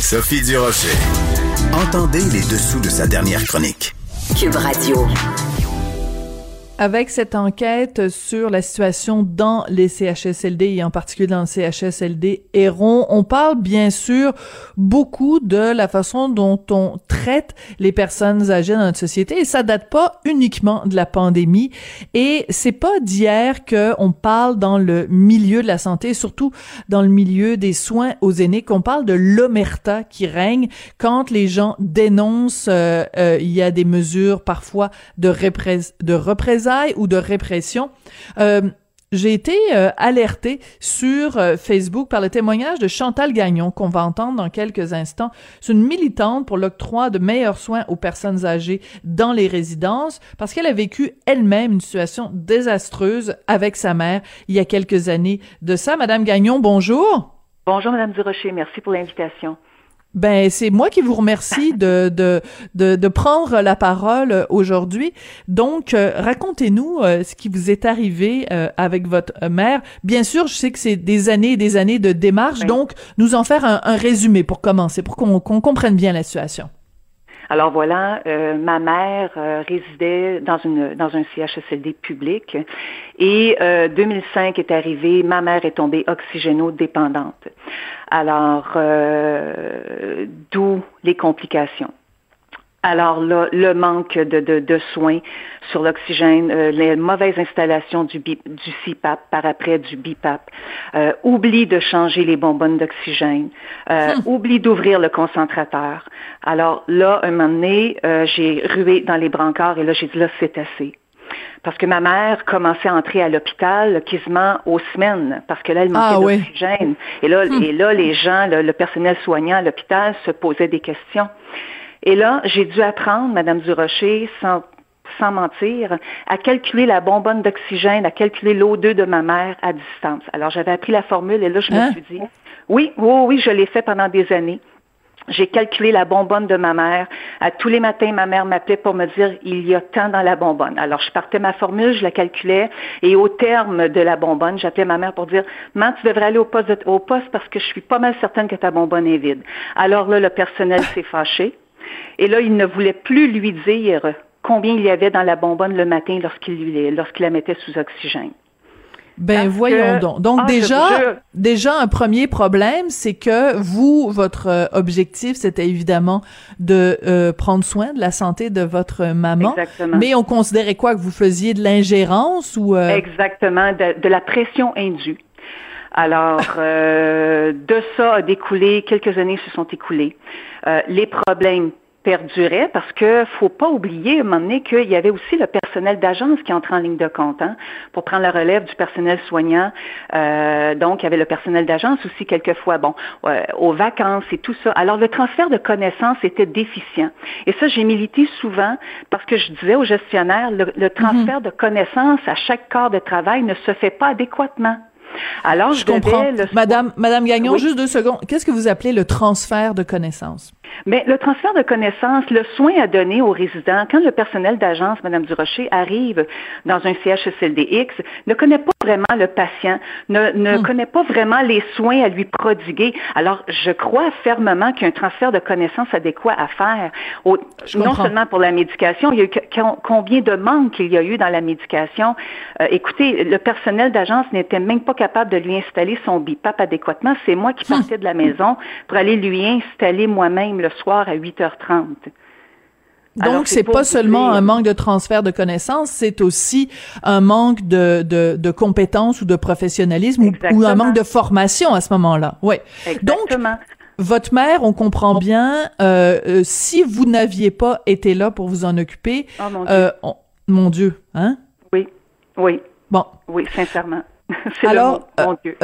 Sophie Durocher. Entendez les dessous de sa dernière chronique. Cube Radio avec cette enquête sur la situation dans les CHSLD et en particulier dans le CHSLD Héron, on parle bien sûr beaucoup de la façon dont on traite les personnes âgées dans notre société et ça date pas uniquement de la pandémie et c'est pas d'hier que on parle dans le milieu de la santé, surtout dans le milieu des soins aux aînés, qu'on parle de l'omerta qui règne quand les gens dénoncent euh, euh, il y a des mesures parfois de, représ de représailles ou de répression. Euh, j'ai été euh, alertée sur euh, Facebook par le témoignage de Chantal Gagnon qu'on va entendre dans quelques instants. C'est une militante pour l'octroi de meilleurs soins aux personnes âgées dans les résidences parce qu'elle a vécu elle-même une situation désastreuse avec sa mère il y a quelques années de ça. Madame Gagnon, bonjour. Bonjour Madame Durocher, merci pour l'invitation. Ben c'est moi qui vous remercie de de de, de prendre la parole aujourd'hui. Donc euh, racontez-nous euh, ce qui vous est arrivé euh, avec votre mère. Bien sûr, je sais que c'est des années et des années de démarche, donc nous en faire un, résumé pour commencer, pour qu'on comprenne bien la situation. Alors voilà, euh, ma mère euh, résidait dans une dans un CHSLD public et euh, 2005 est arrivé, ma mère est tombée oxygéno-dépendante. Alors euh, d'où les complications. Alors là, le manque de, de, de soins sur l'oxygène, euh, les mauvaises installations du, du CPAP, par après du BIPAP, euh, oublie de changer les bonbonnes d'oxygène, euh, hmm. oublie d'ouvrir le concentrateur. Alors là, un moment donné, euh, j'ai rué dans les brancards et là, j'ai dit là, c'est assez. Parce que ma mère commençait à entrer à l'hôpital quasiment aux semaines, parce que là, elle manquait ah d'oxygène. Et là, hmm. et là, les gens, le personnel soignant à l'hôpital se posaient des questions. Et là, j'ai dû apprendre, Madame Durocher, sans sans mentir, à calculer la bonbonne d'oxygène, à calculer l'O2 de ma mère à distance. Alors, j'avais appris la formule et là, je me hein? suis dit, oui, oui, oui, je l'ai fait pendant des années. J'ai calculé la bonbonne de ma mère. À tous les matins, ma mère m'appelait pour me dire il y a tant dans la bonbonne. Alors, je partais ma formule, je la calculais, et au terme de la bonbonne, j'appelais ma mère pour dire Maman, tu devrais aller au poste, au poste parce que je suis pas mal certaine que ta bonbonne est vide. Alors là, le personnel s'est fâché. Et là, il ne voulait plus lui dire combien il y avait dans la bonbonne le matin lorsqu'il lorsqu'il la mettait sous oxygène. Ben voyons donc. Donc ah, déjà, déjà un premier problème, c'est que vous, votre euh, objectif, c'était évidemment de euh, prendre soin de la santé de votre maman. Exactement. Mais on considérait quoi? Que vous faisiez de l'ingérence ou euh? Exactement, de, de, la pression indue. Alors, de ça a découlé, quelques années se sont écoulées. les problèmes perdurait parce que faut pas oublier à un moment donné qu'il y avait aussi le personnel d'agence qui entre en ligne de compte hein, pour prendre la relève du personnel soignant. Euh, donc, il y avait le personnel d'agence aussi quelquefois, bon, euh, aux vacances et tout ça. Alors, le transfert de connaissances était déficient. Et ça, j'ai milité souvent parce que je disais aux gestionnaires, le, le transfert mm-hmm. de connaissances à chaque corps de travail ne se fait pas adéquatement. Alors, je, comprends. Madame, Madame Gagnon, juste deux secondes. Qu'est-ce que vous appelez le transfert de connaissances? Mais le transfert de connaissances, le soin à donner aux résidents, quand le personnel d'agence, Madame Durocher, arrive dans un CHSLDX, ne connaît pas vraiment le patient, ne, ne hmm. connaît pas vraiment les soins à lui prodiguer. Alors, je crois fermement qu'il y a un transfert de connaissances adéquat à faire. non seulement pour la médication, il y a eu combien de manques il y a eu dans la médication. Euh, écoutez, le personnel d'agence n'était même pas capable de lui installer son BIPAP adéquatement. C'est moi qui hmm. partais de la maison pour aller lui installer moi-même le soir à 8h30. Donc, c'est pas seulement un manque de transfert de connaissances, c'est aussi un manque de, de, compétences ou de professionnalisme ou, un manque de formation à ce moment-là. Oui. Donc, votre mère, on comprend bien, euh, euh, si vous n'aviez pas été là pour vous en occuper, oh, mon, Dieu. Euh, mon Dieu, hein? Oui, oui. Bon. Oui, sincèrement. Alors, mon Dieu.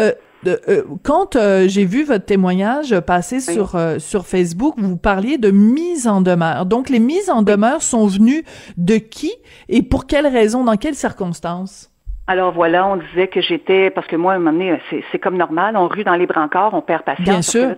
Euh, quand euh, j'ai vu votre témoignage passer sur euh, sur Facebook, vous parliez de mise en demeure. Donc les mises en demeure sont venues de qui et pour quelles raisons, dans quelles circonstances? Alors voilà, on disait que j'étais, parce que moi, à un moment donné, c'est comme normal, on rue dans les brancards, on perd patience. Bien sûr.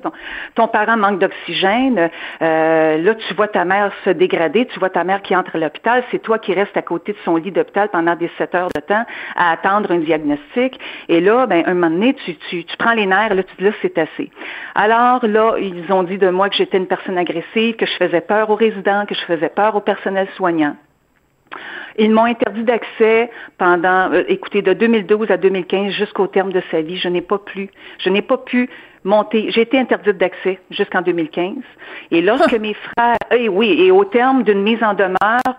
ton, parent manque d'oxygène, euh, là, tu vois ta mère se dégrader, tu vois ta mère qui entre à l'hôpital, c'est toi qui restes à côté de son lit d'hôpital pendant des sept heures de temps à attendre un diagnostic. Et là, ben, un moment donné, tu, tu, tu prends les nerfs, là, tu te dis, là, c'est assez. Alors là, ils ont dit de moi que j'étais une personne agressive, que je faisais peur aux résidents, que je faisais peur au personnel soignant. Ils m'ont interdit d'accès pendant, euh, écoutez, de 2012 à 2015 jusqu'au terme de sa vie. Je n'ai pas pu, je n'ai pas pu monter. J'ai été interdite d'accès jusqu'en 2015. Et lorsque mes frères, et eh oui, et au terme d'une mise en demeure,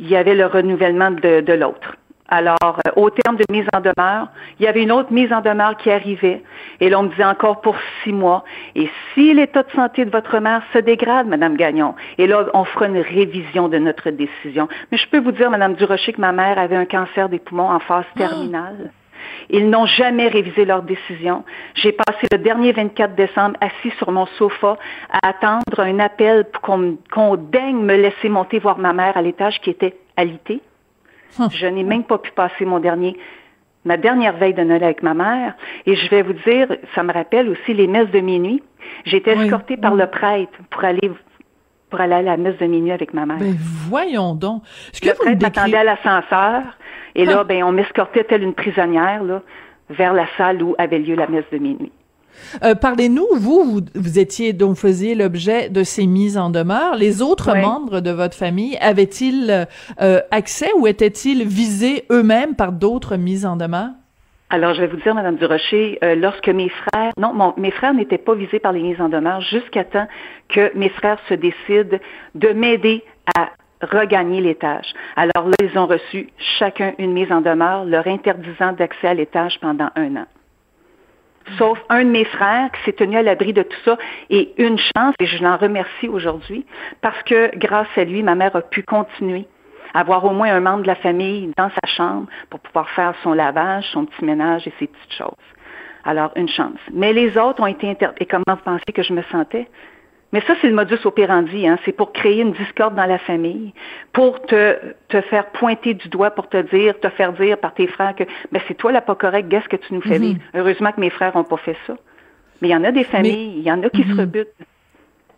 il y avait le renouvellement de l'autre. Alors, euh, au terme de mise en demeure, il y avait une autre mise en demeure qui arrivait. Et là, on me disait encore pour six mois. Et si l'état de santé de votre mère se dégrade, Madame Gagnon, et là, on fera une révision de notre décision. Mais je peux vous dire, Madame Durocher, que ma mère avait un cancer des poumons en phase ah! terminale. Ils n'ont jamais révisé leur décision. J'ai passé le dernier 24 décembre assis sur mon sofa à attendre un appel pour qu'on daigne me laisser monter voir ma mère à l'étage qui était alité. Hum. Je n'ai même pas pu passer mon dernier, ma dernière veille de Noël avec ma mère. Et je vais vous dire, ça me rappelle aussi les messes de minuit. J'étais escortée par le prêtre pour aller pour aller à la messe de minuit avec ma mère. Ben voyons donc. le prêtre m'attendait à l'ascenseur et là, ben on m'escortait telle une prisonnière là, vers la salle où avait lieu la messe de minuit. Euh, parlez-nous, vous, vous, étiez donc faisiez l'objet de ces mises en demeure. Les autres membres de votre famille avaient-ils euh, accès ou étaient-ils visés eux-mêmes par d'autres mises en demeure? Alors, je vais vous dire, Madame Durocher, euh, lorsque mes frères, non, mes frères n'étaient pas visés par les mises en demeure jusqu'à temps que mes frères se décident de m'aider à regagner l'étage. Alors là, ils ont reçu chacun une mise en demeure, leur interdisant d'accès à l'étage pendant un an sauf un de mes frères qui s'est tenu à l'abri de tout ça. Et une chance, et je l'en remercie aujourd'hui, parce que grâce à lui, ma mère a pu continuer à avoir au moins un membre de la famille dans sa chambre pour pouvoir faire son lavage, son petit ménage et ses petites choses. Alors, une chance. Mais les autres ont été interdits. Et comment vous pensez que je me sentais? Mais ça, c'est le modus operandi. Hein? C'est pour créer une discorde dans la famille, pour te, te faire pointer du doigt, pour te dire, te faire dire par tes frères que ben, c'est toi la pas correcte, qu'est-ce que tu nous fais mm-hmm. Heureusement que mes frères n'ont pas fait ça. Mais il y en a des familles, il y en a qui se mm-hmm. rebutent.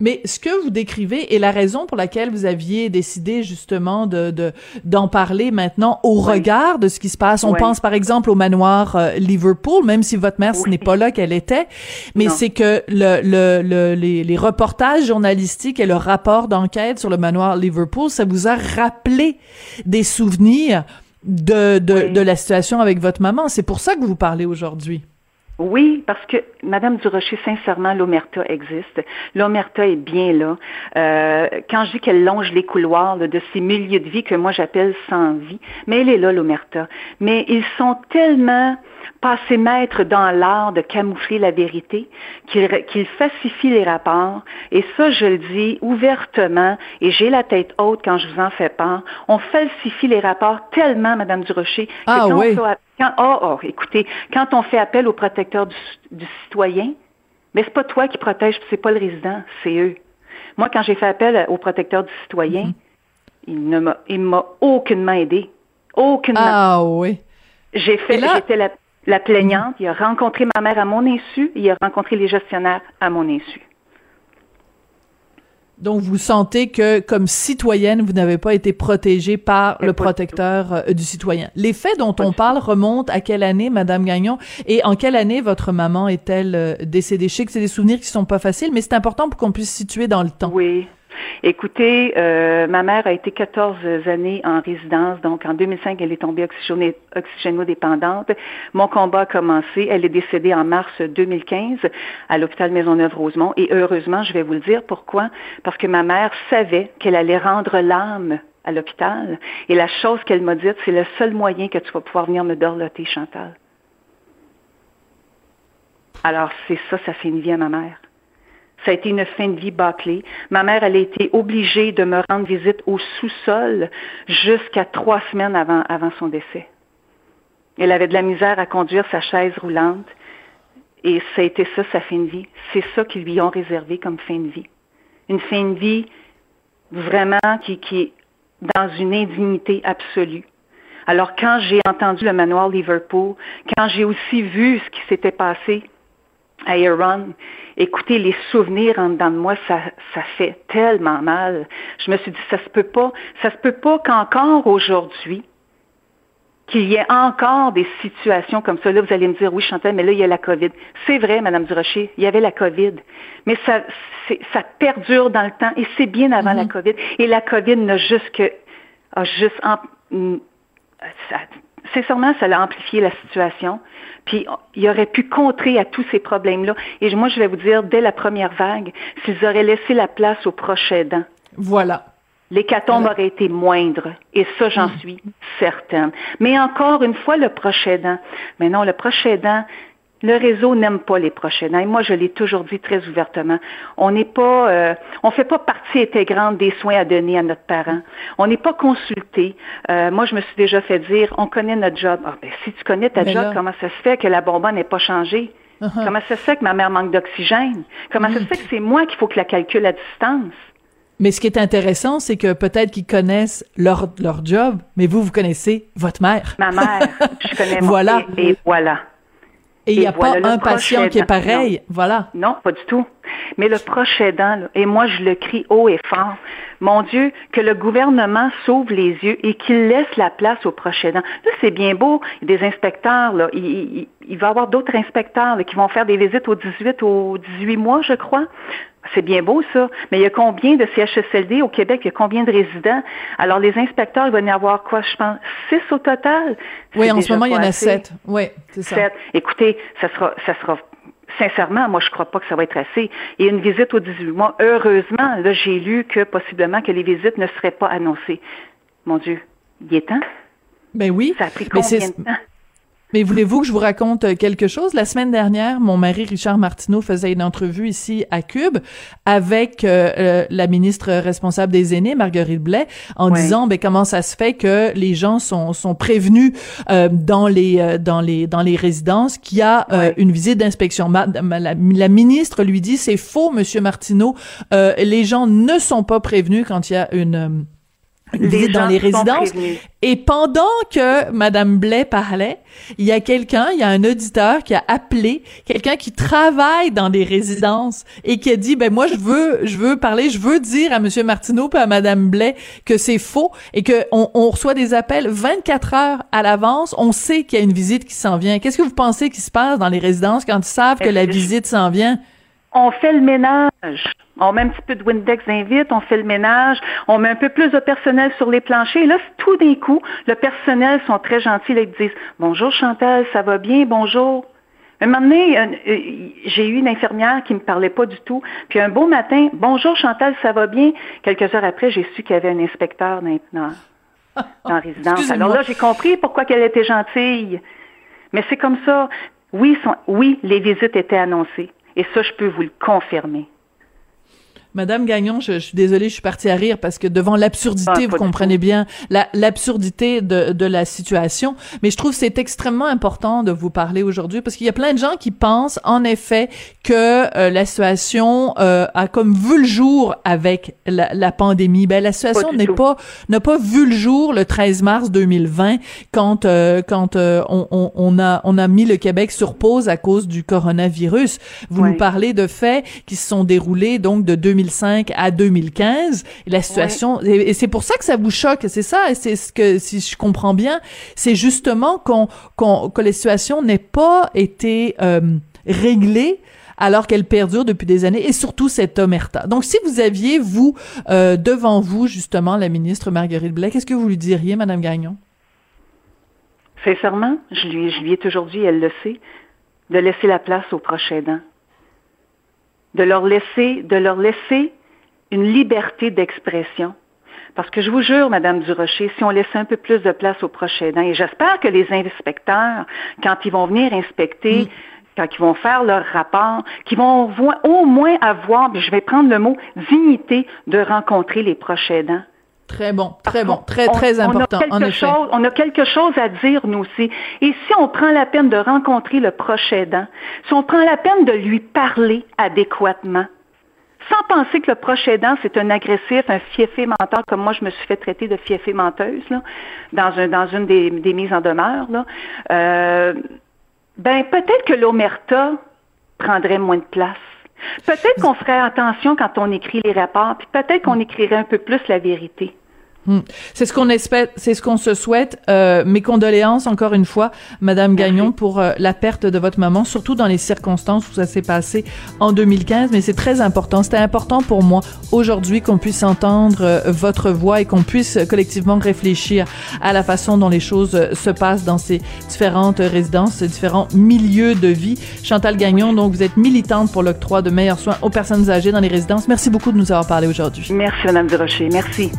Mais ce que vous décrivez est la raison pour laquelle vous aviez décidé justement de d'en parler maintenant au regard de ce qui se passe. On pense par exemple au manoir euh, Liverpool, même si votre mère ce n'est pas là qu'elle était, mais c'est que le, le, les, les, reportages journalistiques et le rapport d'enquête sur le manoir Liverpool, ça vous a rappelé des souvenirs de de, de la situation avec votre maman. C'est pour ça que vous parlez aujourd'hui. Oui, parce que Madame Durocher, sincèrement, l'omerta existe. L'omerta est bien là. Euh, quand je dis qu'elle longe les couloirs de ces milieux de vie que moi j'appelle sans vie, mais elle est là, l'omerta. Mais ils sont tellement passer maître dans l'art de camoufler la vérité, qu'il falsifie les rapports. Et ça, je le dis ouvertement, et j'ai la tête haute quand je vous en fais part. On falsifie les rapports tellement, Madame Durocher, que ah, quand, oui. Quand oh, oh, écoutez, quand on fait appel au protecteur du, citoyen, mais c'est pas toi qui protège, c'est pas le résident, c'est eux. Moi, quand j'ai fait appel au protecteur du citoyen, mm-hmm. il ne m'a, il m'a aucunement aidé. Aucunement. Ah oui. J'ai fait, j'étais la la plaignante, il a rencontré ma mère à mon insu, il a rencontré les gestionnaires à mon insu. Donc, vous sentez que, comme citoyenne, vous n'avez pas été protégée par le protecteur euh, du citoyen. Les faits dont on parle remontent à quelle année, Madame Gagnon, et en quelle année votre maman est-elle euh, décédée? Je sais que c'est des souvenirs qui sont pas faciles, mais c'est important pour qu'on puisse situer dans le temps. Oui. Écoutez, euh, ma mère a été 14 années en résidence, donc en 2005, elle est tombée oxygénodépendante. Mon combat a commencé. Elle est décédée en mars 2015 à l'hôpital Maisonneuve-Rosemont. Et heureusement, je vais vous le dire pourquoi? Parce que ma mère savait qu'elle allait rendre l'âme à l'hôpital. Et la chose qu'elle m'a dite, c'est le seul moyen que tu vas pouvoir venir me dorloter, Chantal. Alors, c'est ça, ça fait une vie à ma mère. Ça a été une fin de vie bâclée. Ma mère, elle a été obligée de me rendre visite au sous-sol jusqu'à trois semaines avant, son décès. Elle avait de la misère à conduire sa chaise roulante. Et ça a été ça, sa fin de vie. C'est ça qu'ils lui ont réservé comme fin de vie. Une fin de vie vraiment qui est dans une indignité absolue. Alors quand j'ai entendu le manoir Liverpool, quand j'ai aussi vu ce qui s'était passé à Iran, écoutez, les souvenirs en dedans de moi, ça, ça fait tellement mal. Je me suis dit, ça se peut pas, ça se peut pas qu'encore aujourd'hui, qu'il y ait encore des situations comme ça. Là, vous allez me dire, oui, Chantal, mais là, il y a la COVID. C'est vrai, Madame Durocher, il y avait la COVID. Mais ça, ça perdure dans le temps et c'est bien avant la mm-hmm. COVID. Et la COVID n'a juste que, a juste, ça, sincèrement, ça a amplifié la situation. Puis il aurait pu contrer à tous ces problèmes-là. Et moi, je vais vous dire, dès la première vague, s'ils auraient laissé la place aux proches aidants. Voilà. L'hécatombe aurait été moindre. Et ça, j'en mm. suis certaine. Mais encore une fois, le proche aidant. Mais non, le proche aidant, le réseau n'aime pas les proches aidants. Et moi, je l'ai toujours dit très ouvertement. On n'est pas, euh, on fait pas partie intégrante des soins à donner à notre parent. On n'est pas consulté. Euh, moi, je me suis déjà fait dire, on connaît notre job. Ah, ben, si tu connais ta job, comment ça se fait que la bonbonne n'est pas changée? Uh-huh. Comment ça se fait que ma mère manque d'oxygène? Comment ça se fait que c'est moi qu'il faut que la calcule à distance? Mais ce qui est intéressant, c'est que peut-être qu'ils connaissent leur, leur job, mais vous, vous connaissez votre mère. Ma mère, je connais voilà. et voilà. Et il n'y a pas un patient qui est pareil, voilà. Non, pas du tout. Mais le proche aidant, et moi je le crie haut et fort, mon Dieu, que le gouvernement s'ouvre les yeux et qu'il laisse la place aux proches aidants. Là, c'est bien beau, il y a des inspecteurs, là, il, il, va y avoir d'autres inspecteurs qui vont faire des visites aux 18, aux 18 mois, je crois. C'est bien beau, ça. Mais il y a combien de CHSLD au Québec? Il y a combien de résidents? Alors, les inspecteurs, il va y avoir quoi, je pense? Six au total? Oui, en ce moment, il y en a sept. Oui, c'est ça. Sept. Écoutez, ça sera, ça sera sincèrement, moi, je crois pas que ça va être assez. Et une visite aux 18 mois, heureusement, là, j'ai lu que possiblement que les visites ne seraient pas annoncées. Mon Dieu, il est temps? Ben oui. Ça a pris combien de temps? Mais voulez-vous que je vous raconte euh, quelque chose? La semaine dernière, mon mari Richard Martineau faisait une entrevue ici à Cube avec euh, euh, la ministre responsable des aînés, Marguerite Blais, en disant ben comment ça se fait que les gens sont, sont prévenus dans les dans les dans les résidences qu'il y a une visite d'inspection. La, la, ministre lui dit c'est faux, Monsieur Martineau. les gens ne sont pas prévenus quand il y a une visite dans les résidences. Et pendant que Madame Blais parlait, il y a quelqu'un, il y a un auditeur qui a appelé quelqu'un qui travaille dans des résidences et qui a dit ben moi je veux je veux parler, je veux dire à Monsieur Martineau et à Madame Blais que c'est faux et que on, on, reçoit des appels 24 heures à l'avance, on sait qu'il y a une visite qui s'en vient. Qu'est-ce que vous pensez qui se passe dans les résidences quand ils savent que la visite s'en vient? On fait le ménage. On met un petit peu de Windex invite, on fait le ménage, on met un peu plus de personnel sur les planchers. Et là, tout d'un coup, le personnel sont très gentils. Là, ils disent Bonjour Chantal, ça va bien, bonjour. Un moment donné, euh, j'ai eu une infirmière qui me parlait pas du tout. Puis un beau matin, bonjour Chantal, ça va bien. Quelques heures après, j'ai su qu'il y avait un inspecteur dans, la résidence. Alors là, j'ai compris pourquoi qu'elle était gentille. Mais c'est comme ça. Oui, oui, les visites étaient annoncées. Et ça, je peux vous le confirmer. Madame Gagnon, je, suis désolée, je suis partie à rire parce que devant l'absurdité, ah, vous comprenez bien l'absurdité de, de la situation. Mais je trouve c'est extrêmement important de vous parler aujourd'hui parce qu'il y a plein de gens qui pensent en effet que euh, la situation euh, a comme vu le jour avec la, la pandémie. Ben la situation n'est pas n'a pas vu le jour le 13 mars 2020 quand euh, quand on, on, on, a on a mis le Québec sur pause à cause du coronavirus. Vous nous parlez de faits qui se sont déroulés donc de 2000 2005 à 2015. Et la situation, et, c'est pour ça que ça vous choque, c'est ça, et c'est ce que, si je comprends bien, c'est justement qu'on, qu'on, que la situation n'ait pas été euh, réglée alors qu'elle perdure depuis des années, et surtout cette omerta. Donc, si vous aviez, vous, euh, devant vous, justement, la ministre Marguerite Blais, qu'est-ce que vous lui diriez, Madame Gagnon? Sincèrement, je lui, je lui ai toujours dit, elle le sait, de laisser la place aux proches aidants de leur laisser, de leur laisser une liberté d'expression. Parce que je vous jure, Madame Durocher, si on laissait un peu plus de place aux proches aidants, et j'espère que les inspecteurs, quand ils vont venir inspecter, quand ils vont faire leur rapport, qu'ils vont au moins avoir, je vais prendre le mot, dignité de rencontrer les proches aidants. Très bon, très bon, très, très important, on a quelque Chose, on a quelque chose à dire, nous aussi. Et si on prend la peine de rencontrer le proche aidant, si on prend la peine de lui parler adéquatement, sans penser que le proche aidant, c'est un agressif, un fiefé menteur, comme moi, je me suis fait traiter de fiefé menteuse, là, dans, un, dans une des, des mises en demeure, là, euh, ben peut-être que l'omerta prendrait moins de place. Peut-être qu'on ferait attention quand on écrit les rapports, puis peut-être qu'on écrirait un peu plus la vérité. Hmm. C'est ce qu'on espère, c'est ce qu'on se souhaite. Euh, mes condoléances encore une fois, Madame Gagnon, pour euh, la perte de votre maman, surtout dans les circonstances où ça s'est passé en 2015. Mais c'est très important. C'était important pour moi aujourd'hui qu'on puisse entendre euh, votre voix et qu'on puisse collectivement réfléchir à la façon dont les choses se passent dans ces différentes résidences, ces différents milieux de vie. Chantal Gagnon, donc vous êtes militante pour l'octroi de meilleurs soins aux personnes âgées dans les résidences. Merci beaucoup de nous avoir parlé aujourd'hui. Merci, Madame Durocher. Merci.